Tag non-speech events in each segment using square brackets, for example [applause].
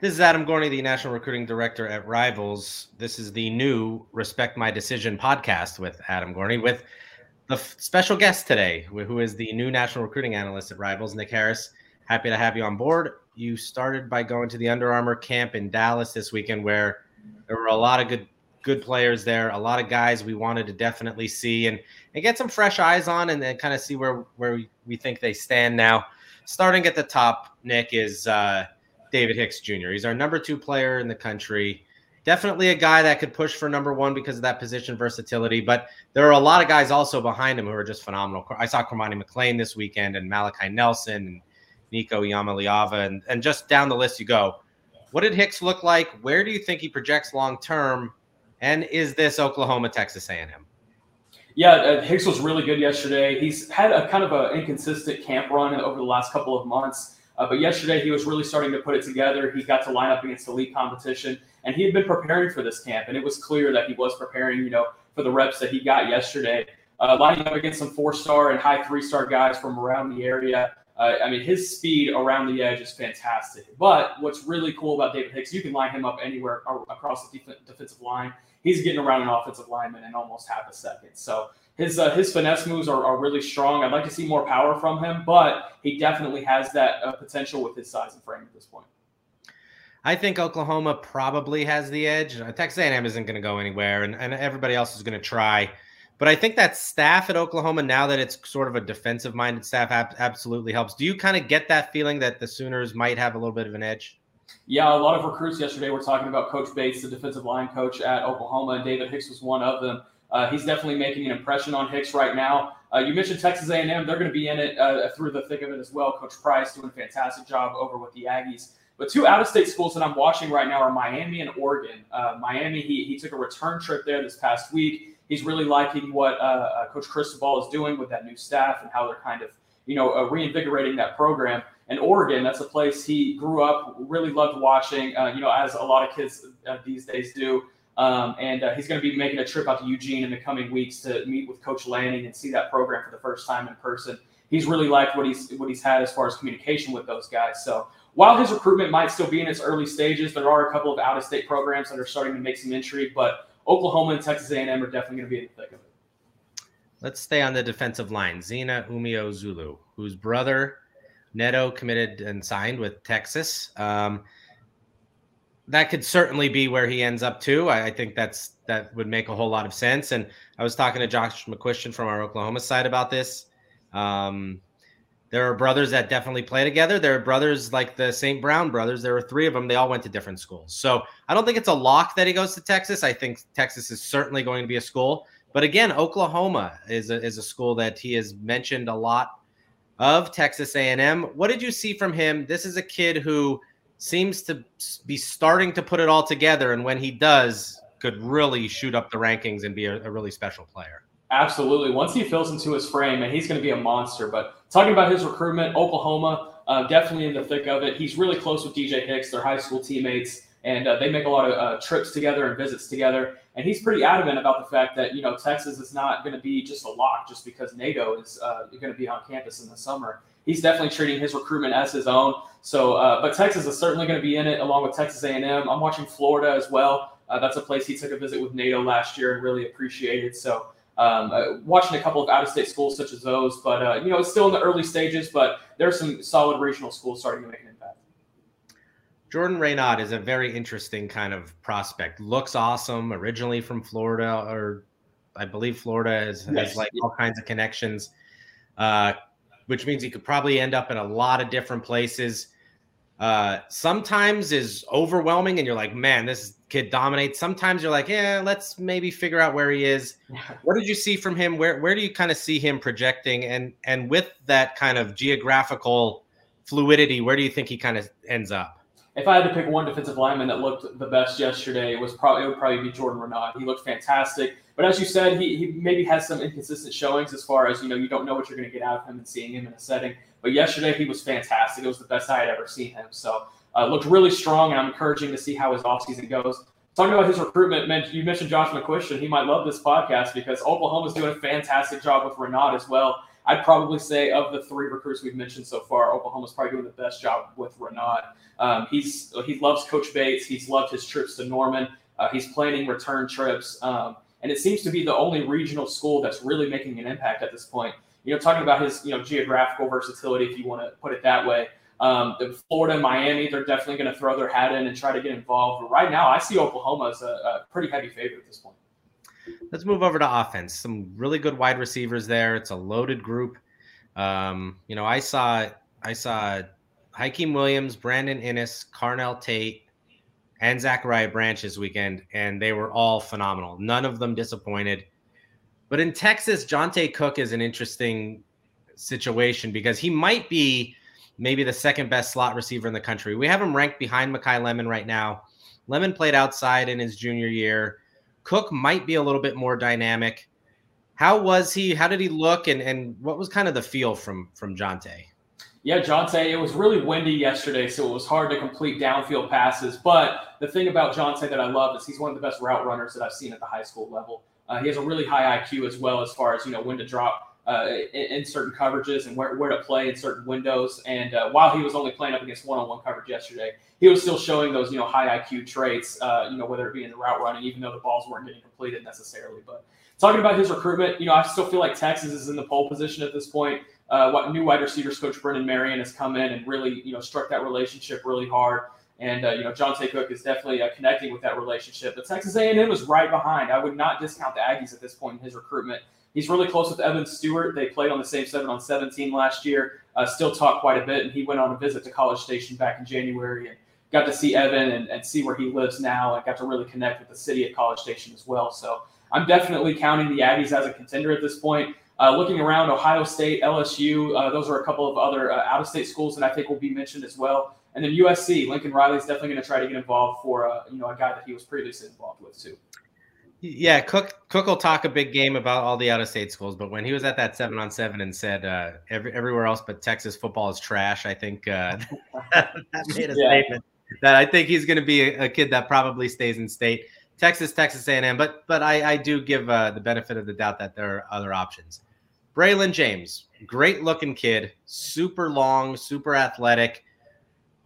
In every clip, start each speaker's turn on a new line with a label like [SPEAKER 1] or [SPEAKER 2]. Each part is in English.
[SPEAKER 1] This is Adam Gorney, the National Recruiting Director at Rivals. This is the new Respect My Decision podcast with Adam Gorney, with the f- special guest today, who is the new National Recruiting Analyst at Rivals, Nick Harris. Happy to have you on board. You started by going to the Under Armour camp in Dallas this weekend, where there were a lot of good good players there, a lot of guys we wanted to definitely see and, and get some fresh eyes on and then kind of see where, where we, think they stand now. Starting at the top, Nick, is uh, – David Hicks Jr. He's our number two player in the country. Definitely a guy that could push for number one because of that position versatility. But there are a lot of guys also behind him who are just phenomenal. I saw Cormani McClain this weekend and Malachi Nelson and Nico Iamaleava and, and just down the list you go. What did Hicks look like? Where do you think he projects long term? And is this Oklahoma Texas A&M?
[SPEAKER 2] Yeah, uh, Hicks was really good yesterday. He's had a kind of an inconsistent camp run over the last couple of months. Uh, but yesterday, he was really starting to put it together. He got to line up against elite competition, and he had been preparing for this camp, and it was clear that he was preparing, you know, for the reps that he got yesterday. Uh, lining up against some four-star and high three-star guys from around the area. Uh, I mean, his speed around the edge is fantastic. But what's really cool about David Hicks, you can line him up anywhere across the def- defensive line. He's getting around an offensive lineman in almost half a second. So his uh, his finesse moves are, are really strong. I'd like to see more power from him, but he definitely has that uh, potential with his size and frame at this point.
[SPEAKER 1] I think Oklahoma probably has the edge. Uh, Texas A&M isn't going to go anywhere, and, and everybody else is going to try. But I think that staff at Oklahoma, now that it's sort of a defensive-minded staff, ab- absolutely helps. Do you kind of get that feeling that the Sooners might have a little bit of an edge?
[SPEAKER 2] Yeah, a lot of recruits yesterday were talking about Coach Bates, the defensive line coach at Oklahoma, and David Hicks was one of them. Uh, he's definitely making an impression on Hicks right now. Uh, you mentioned Texas A&M; they're going to be in it uh, through the thick of it as well. Coach Price doing a fantastic job over with the Aggies. But two out-of-state schools that I'm watching right now are Miami and Oregon. Uh, Miami, he, he took a return trip there this past week. He's really liking what uh, uh, Coach Cristobal is doing with that new staff and how they're kind of you know reinvigorating that program. And Oregon, that's a place he grew up, really loved watching. you know, as a lot of kids these days do. Um, and uh, he's going to be making a trip out to Eugene in the coming weeks to meet with Coach Lanning and see that program for the first time in person. He's really liked what he's what he's had as far as communication with those guys. So while his recruitment might still be in its early stages, there are a couple of out-of-state programs that are starting to make some intrigue. But Oklahoma and Texas A&M are definitely going to be in the thick of it.
[SPEAKER 1] Let's stay on the defensive line. Zina Umeozulu, whose brother Neto committed and signed with Texas. Um, that could certainly be where he ends up too. I, I, think that's that would make a whole lot of sense. And I was talking to Josh McCuistion from our Oklahoma side about this. Um, there are brothers that definitely play together. There are brothers like the St. Brown brothers. There were three of them. They all went to different schools. So I don't think it's a lock that he goes to Texas. I think Texas is certainly going to be a school. But again, Oklahoma is a, is a school that he has mentioned a lot of. Texas A&M. What did you see from him? This is a kid who seems to be starting to put it all together. And when he does, could really shoot up the rankings and be a, a really special player.
[SPEAKER 2] Absolutely. Once he fills into his frame, and he's going to be a monster. But talking about his recruitment, Oklahoma, uh, definitely in the thick of it. He's really close with DJ Hicks, their high school teammates, and uh, they make a lot of uh, trips together and visits together. And he's pretty adamant about the fact that you know Texas is not going to be just a lock just because Neto is uh, going to be on campus in the summer he's definitely treating his recruitment as his own. So, uh, but Texas is certainly going to be in it along with Texas A&M. I'm watching Florida as well. Uh, that's a place he took a visit with Neto last year and really appreciated. So, um, uh, watching a couple of out-of-state schools such as those, but uh, you know, it's still in the early stages. But there's some solid regional schools starting to make an impact.
[SPEAKER 1] Jordan Renaud is a very interesting kind of prospect. Looks awesome. Originally from Florida, or I believe Florida has, yes. has like all kinds of connections. Uh, which means he could probably end up in a lot of different places. Uh, sometimes is overwhelming, and you're like, man, this kid dominates. Sometimes you're like, yeah, let's maybe figure out where he is. [laughs] What did you see from him? Where where do you kind of see him projecting? And and with that kind of geographical fluidity, where do you think he kind of ends up?
[SPEAKER 2] if I had to pick one defensive lineman that looked the best yesterday, it was probably it would probably be Jordan Renaud. He looked fantastic, but as you said, he, he maybe has some inconsistent showings as far as you know you don't know what you're going to get out of him and seeing him in a setting. But yesterday he was fantastic. It was the best I had ever seen him. So uh, looked really strong, and I'm encouraging to see how his offseason goes. Talking about his recruitment, you mentioned Josh McCuistion. He might love this podcast because Oklahoma's doing a fantastic job with Renaud as well. I'd probably say of the three recruits we've mentioned so far, Oklahoma's probably doing the best job with Renaud. Um, he's he loves Coach Bates. He's loved his trips to Norman. Uh, he's planning return trips, um, and it seems to be the only regional school that's really making an impact at this point. You know, talking about his you know geographical versatility, if you want to put it that way. Um, Florida and Miami, they're definitely going to throw their hat in and try to get involved. But right now, I see Oklahoma as a, a pretty heavy favorite at this point.
[SPEAKER 1] Let's move over to offense. Some really good wide receivers there. It's a loaded group. Um, you know, I saw I saw Hykeem Williams, Brandon Inniss, Carnell Tate, and Zachariah Branch this weekend, and they were all phenomenal. None of them disappointed. But in Texas, Johntay Cook is an interesting situation because he might be maybe the second best slot receiver in the country. We have him ranked behind Makai Lemon right now. Lemon played outside in his junior year. Cook might be a little bit more dynamic. How was he? How did he look? And and what was kind of the feel from from Johntay?
[SPEAKER 2] Yeah, Johntay, it was really windy yesterday, so it was hard to complete downfield passes. But the thing about Johntay that I love is he's one of the best route runners that I've seen at the high school level. Uh, he has a really high IQ as well as far as you know when to drop uh, in, in, certain coverages and where, where to play in certain windows. And uh, while he was only playing up against one-on-one coverage yesterday, he was still showing those, you know, high IQ traits. Uh, you know, whether it be in the route running, even though the balls weren't getting completed necessarily. But talking about his recruitment, you know, I still feel like Texas is in the pole position at this point. Uh, what new wide receivers coach Brennan Marion has come in and really, you know, struck that relationship really hard. And uh, you know, Johntay Cook is definitely uh, connecting with that relationship. But Texas A&M is right behind. I would not discount the Aggies at this point in his recruitment. He's really close with Evan Stewart. They played on the same seven on 17 last year. Uh, still talk quite a bit, and he went on a visit to College Station back in January and got to see Evan and, and see where he lives now, and got to really connect with the city of College Station as well. So I'm definitely counting the Aggies as a contender at this point. Uh, looking around, Ohio State, LSU, uh, those are a couple of other uh, out-of-state schools that I think will be mentioned as well. And then USC, Lincoln Riley is definitely going to try to get involved for uh, you know a guy that he was previously involved with too.
[SPEAKER 1] Yeah, Cook Cook will talk a big game about all the out of state schools, but when he was at that seven on seven and said uh, every, everywhere else but Texas football is trash, I think uh, [laughs] that made a [laughs] yeah. statement that I think he's going to be a, a, kid that probably stays in state. Texas, Texas A&M, but but I, I do give uh, the benefit of the doubt that there are other options. Braylon James, great looking kid, super long, super athletic.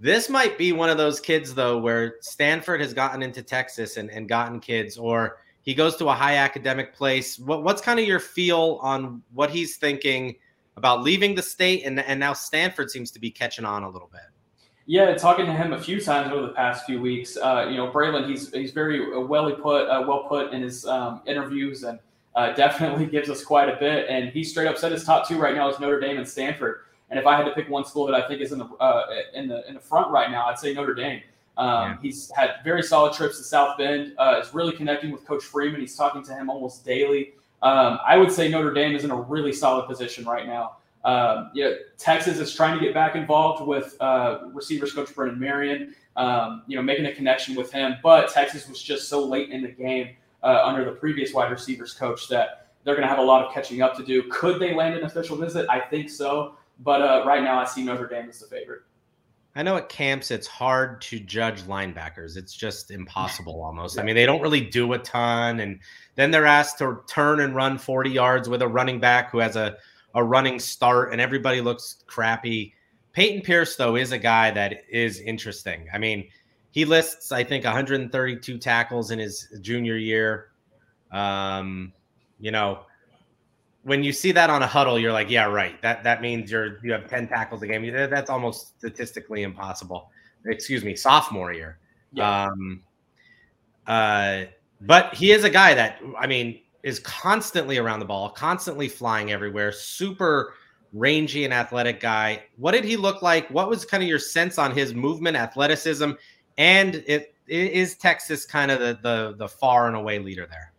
[SPEAKER 1] This might be one of those kids though where Stanford has gotten into Texas and, and gotten kids or he goes to a high academic place. What, what's kind of your feel on what he's thinking about leaving the state? And, and now Stanford seems to be catching on a little bit.
[SPEAKER 2] Yeah, talking to him a few times over the past few weeks. Uh, you know, Braylon, he's he's very well put, uh, well put in his um, interviews, and uh, definitely [laughs] gives us quite a bit. And he straight up said his top two right now is Notre Dame and Stanford. And if I had to pick one school that I think is in the uh, in the in the front right now, I'd say Notre Dame. Um, yeah. He's had very solid trips to South Bend. Uh, is really connecting with Coach Freeman. He's talking to him almost daily. Um, I would say Notre Dame is in a really solid position right now. Um, yeah, Texas is trying to get back involved with uh, receivers coach Brennan Marion. Um, you know, making a connection with him, but Texas was just so late in the game uh, under the previous wide receivers coach that they're going to have a lot of catching up to do. Could they land an official visit? I think so, but uh, right now I see Notre Dame as the favorite.
[SPEAKER 1] I know at camps it's hard to judge linebackers. It's just impossible [laughs] almost. I mean, they don't really do a ton. And then they're asked to turn and run 40 yards with a running back who has a, a running start, and everybody looks crappy. Peyton Pierce, though, is a guy that is interesting. I mean, he lists, I think, 132 tackles in his junior year. Um, you know, when you see that on a Hudl, you're like, yeah, right. That that means you're you have 10 tackles a game. That's almost statistically impossible. Excuse me, sophomore year. Yeah. Um, uh, but he is a guy that I mean is constantly around the ball, constantly flying everywhere, super rangy and athletic guy. What did he look like? What was kind of your sense on his movement, athleticism, and it, it is Texas kind of the the the far and away leader there?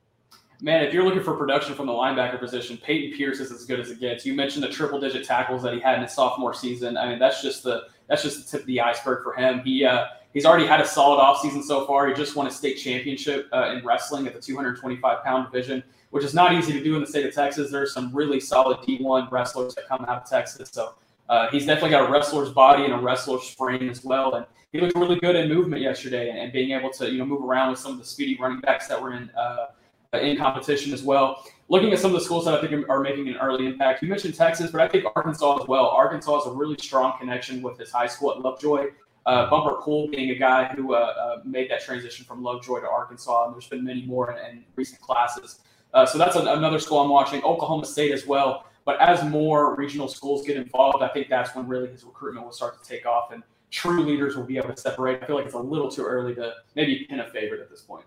[SPEAKER 2] man, if you're looking for production from the linebacker position, Peyton Pierce is as good as it gets. You mentioned the triple digit tackles that he had in his sophomore season. I mean, that's just the that's just the tip of the iceberg for him. He uh, he's already had a solid offseason so far. He just won a state championship uh, in wrestling at the 225 pound division, which is not easy to do in the state of Texas. There's some really solid D1 wrestlers that come out of Texas. So uh, he's definitely got a wrestler's body and a wrestler's frame as well. And he looked really good in movement yesterday and, and being able to you know move around with some of the speedy running backs that were in uh, in competition as well. Looking at some of the schools that I think are making an early impact, you mentioned Texas, but I think Arkansas as well. Arkansas has a really strong connection with his high school at Lovejoy. Uh, Bumper Pool being a guy who uh, uh, made that transition from Lovejoy to Arkansas, and there's been many more in, in recent classes. Uh, so that's another school I'm watching. Oklahoma State as well. But as more regional schools get involved, I think that's when really his recruitment will start to take off and true leaders will be able to separate. I feel like it's a little too early to maybe pin a favorite at this point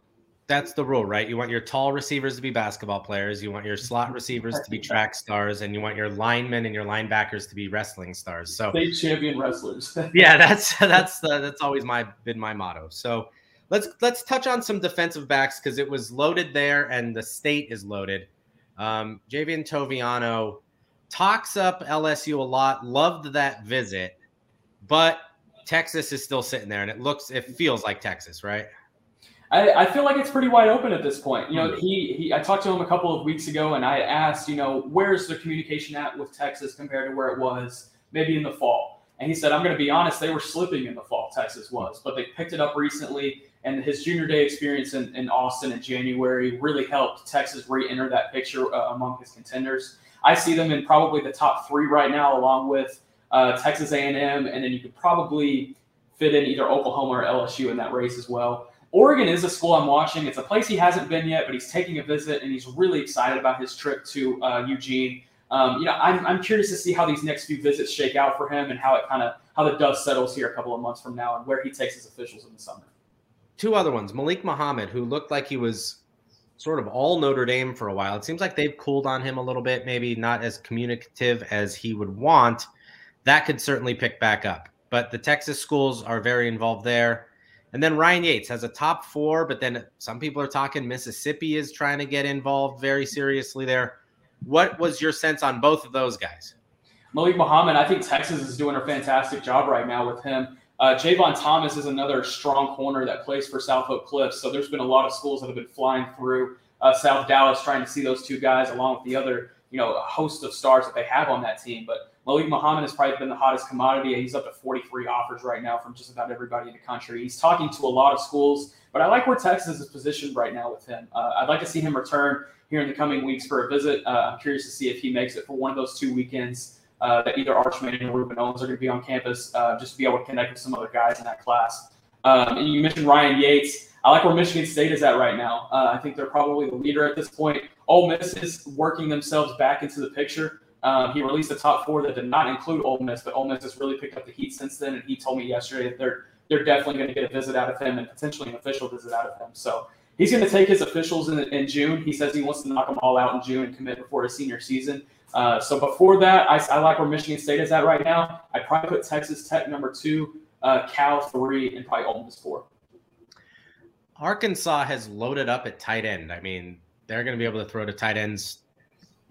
[SPEAKER 1] that's the rule, right? You want your tall receivers to be basketball players, you want your slot receivers to be track stars, and you want your linemen and your linebackers to be wrestling stars. So
[SPEAKER 2] state champion wrestlers. [laughs]
[SPEAKER 1] yeah, that's that's uh, that's always my been my motto. So let's let's touch on some defensive backs because it was loaded there and the state is loaded. Um, Javien Toviano talks up LSU a lot. Loved that visit, but Texas is still sitting there, and it looks it feels like Texas, right?
[SPEAKER 2] I, I, feel like it's pretty wide open at this point. You know, hmm. he, he I talked to him a couple of weeks ago and I asked, you know, where's the communication at with Texas compared to where it was maybe in the fall? And he said, I'm going to be honest, they were slipping in the fall, Texas was, but they picked it up recently. And his junior day experience in, in Austin in January really helped Texas re enter that picture uh, among his contenders. I see them in probably the top three right now, along with uh, Texas A&M, and then you could probably fit in either Oklahoma or LSU in that race as well. Oregon is a school I'm watching. It's a place he hasn't been yet, but he's taking a visit and he's really excited about his trip to uh, Eugene. Um, you know, I'm, I'm curious to see how these next few visits shake out for him and how it kind of how the dust settles here a couple of months from now and where he takes his officials in the summer.
[SPEAKER 1] Two other ones, Malik Muhammad, who looked like he was sort of all Notre Dame for a while. It seems like they've cooled on him a little bit, maybe not as communicative as he would want. That could certainly pick back up. But the Texas schools are very involved there. And then Ryan Yates has a top four, but then some people are talking Mississippi is trying to get involved very seriously there. What was your sense on both of those guys?
[SPEAKER 2] Malik Muhammad, I think Texas is doing a fantastic job right now with him. Uh, Javon Thomas is another strong corner that plays for South Oak Cliffs. So there's been a lot of schools that have been flying through uh, South Dallas trying to see those two guys along with the other, you know, host of stars that they have on that team. But Malik Muhammad has probably been the hottest commodity. He's up to 43 offers right now from just about everybody in the country. He's talking to a lot of schools, but I like where Texas is positioned right now with him. Uh, I'd like to see him return here in the coming weeks for a visit. Uh, I'm curious to see if he makes it for one of those two weekends uh, that either Arch Manning or Rueben Owens are going to be on campus, uh, just to be able to connect with some other guys in that class. Um, and you mentioned Ryan Yates. I like where Michigan State is at right now. Uh, I think they're probably the leader at this point. Ole Miss is working themselves back into the picture. Um, he released a top four that did not include Ole Miss, but Ole Miss has really picked up the heat since then. And he told me yesterday that they're they're definitely going to get a visit out of him and potentially an official visit out of him. So he's going to take his officials in, in June. He says he wants to knock them all out in June and commit before his senior season. Uh, so before that, I, I, like where Michigan State is at right now. I'd probably put Texas Tech number two, uh, Cal three, and probably Ole Miss four.
[SPEAKER 1] Arkansas has loaded up at tight end. I mean, they're going to be able to throw to tight ends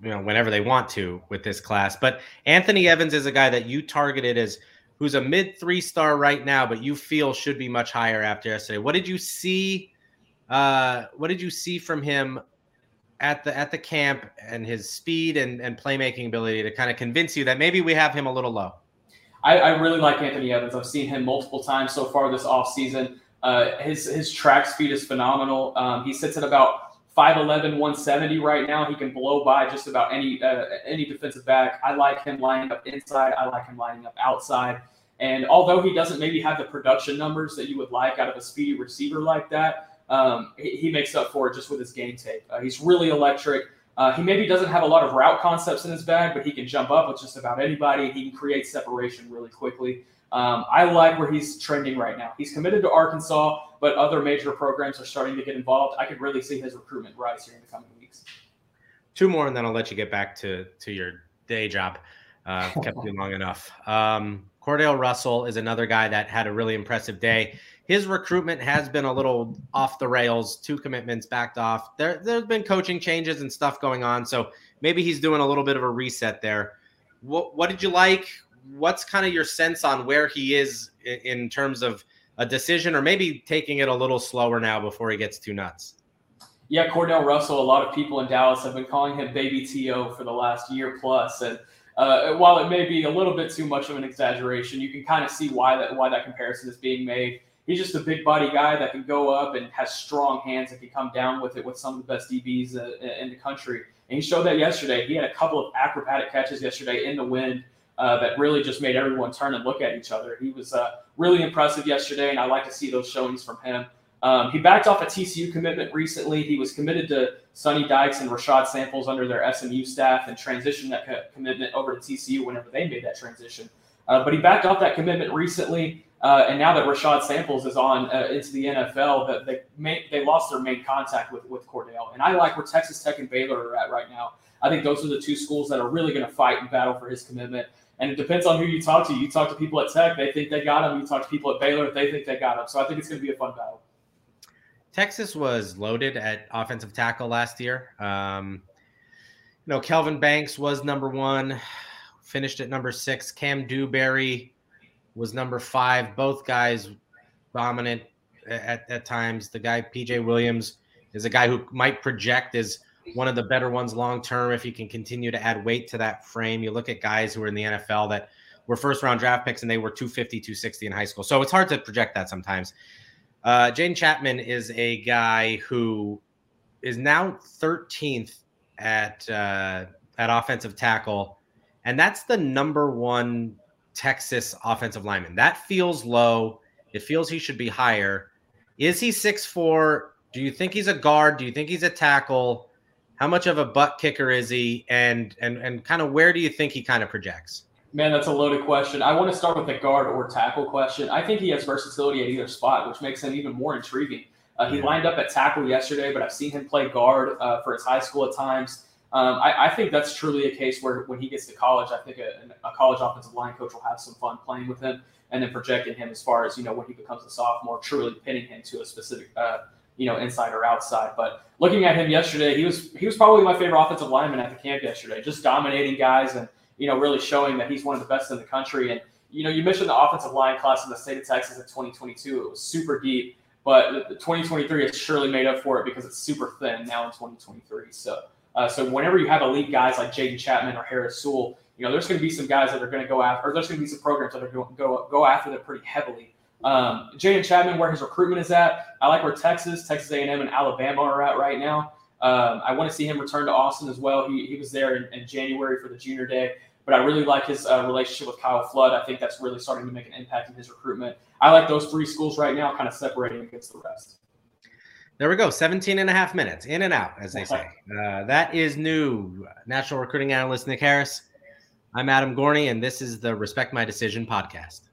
[SPEAKER 1] you know whenever they want to with this class. But Anthony Evans is a guy that you targeted as who's a mid three star right now, but you feel should be much higher after yesterday. What did you see? Uh, what did you see from him at the at the camp and his speed and, and playmaking ability to kind of convince you that maybe we have him a little low?
[SPEAKER 2] I, I really like Anthony Evans. I've seen him multiple times so far this offseason. Uh, his his track speed is phenomenal. Um, he sits at about 5'11", 170 right now. He can blow by just about any uh, any defensive back. I like him lining up inside. I like him lining up outside. And although he doesn't maybe have the production numbers that you would like out of a speedy receiver like that, um, he, he, makes up for it just with his game tape. Uh, he's really electric. Uh, he maybe doesn't have a lot of route concepts in his bag, but he can jump up with just about anybody. He can create separation really quickly. Um, I like where he's trending right now. He's committed to Arkansas, but other major programs are starting to get involved. I could really see his recruitment rise here in the coming weeks.
[SPEAKER 1] Two more, and then I'll let you get back to to your day job. Uh, kept you [laughs] long enough. Um, Cordell Russell is another guy that had a really impressive day. His recruitment has been a little off the rails. Two commitments backed off. There, there's been coaching changes and stuff going on, so maybe he's doing a little bit of a reset there. What, what did you like? what's kind of your sense on where he is in terms of a decision or maybe taking it a little slower now before he gets too nuts?
[SPEAKER 2] Yeah, Cordell Russell, a lot of people in Dallas have been calling him Baby T.O. for the last year. And uh, while it may be a little bit too much of an exaggeration, you can kind of see why that why that comparison is being made. He's just a big body guy that can go up and has strong hands that can come down with it with some of the best DBs uh, in the country. And he showed that yesterday. He had a couple of acrobatic catches yesterday in the wind uh, that really just made everyone turn and look at each other. He was uh, really impressive yesterday, and I like to see those showings from him. Um, he backed off a TCU commitment recently. He was committed to Sonny Dykes and Rashad Samples under their SMU staff and transitioned that co- commitment over to TCU whenever they made that transition. Uh, but he backed off that commitment recently. Uh, and now that Rashad Samples is on uh, into the NFL, that they they lost their main contact with with Cordell. And I like where Texas Tech and Baylor are at right now. I think those are the two schools that are really going to fight and battle for his commitment. And it depends on who you talk to. You talk to people at Tech, they think they got him. You talk to people at Baylor, they think they got him. So I think it's going to be a fun battle.
[SPEAKER 1] Texas was loaded at offensive tackle last year. Um, you know, Kelvin Banks was number one, finished at number six. Cam Dewberry was number five. Both guys dominant at, at times. The guy PJ Williams is a guy who might project as one of the better ones long term if you can continue to add weight to that frame. You look at guys who are in the NFL that were first round draft picks and they were 250, 260 in high school. So it's hard to project that sometimes. Uh, Jaden Chapman is a guy who is now 13th at uh, at offensive tackle, and that's the number one Texas offensive lineman. That feels low. It feels he should be higher. Is he six four? Do you think he's a guard? Do you think he's a tackle? How much of a butt kicker is he? And and and kind of where do you think he kind of projects?
[SPEAKER 2] Man, that's a loaded question. I want to start with the guard or tackle question. I think he has versatility at either spot, which makes him even more intriguing. Uh, he lined up at tackle yesterday, but I've seen him play guard uh, for his high school at times. Um, I, I, think that's truly a case where when he gets to college, I think a, a, college offensive line coach will have some fun playing with him and then projecting him as far as you know when he becomes a sophomore, truly pinning him to a specific uh, you know inside or outside. But looking at him yesterday, he was he was probably my favorite offensive lineman at the camp yesterday, just dominating guys and you know really showing that he's one of the best in the country. And you know you mentioned the offensive line class in the state of Texas in 2022; it was super deep. But 2023 has surely made up for it because it's super thin now in 2023. So uh, so whenever you have elite guys like Jaden Chapman or Harris Sewell, you know there's going to be some guys that are going to go after, or there's going to be some programs that are going to go go after them pretty heavily. Um, Jaden Chapman, where his recruitment is at, I like where Texas, Texas A&M, and Alabama are at right now. Um, I want to see him return to Austin as well. He, he was there in, in January for the Junior Day, but I really like his uh, relationship with Kyle Flood. I think that's really starting to make an impact in his recruitment. I like those three schools right now, kind of separating against the rest.
[SPEAKER 1] There we go. 17 and a half minutes in and out, as they say. Uh, that is new. National recruiting analyst Nick Harris. I'm Adam Gorney, and this is the Respect My Decision podcast.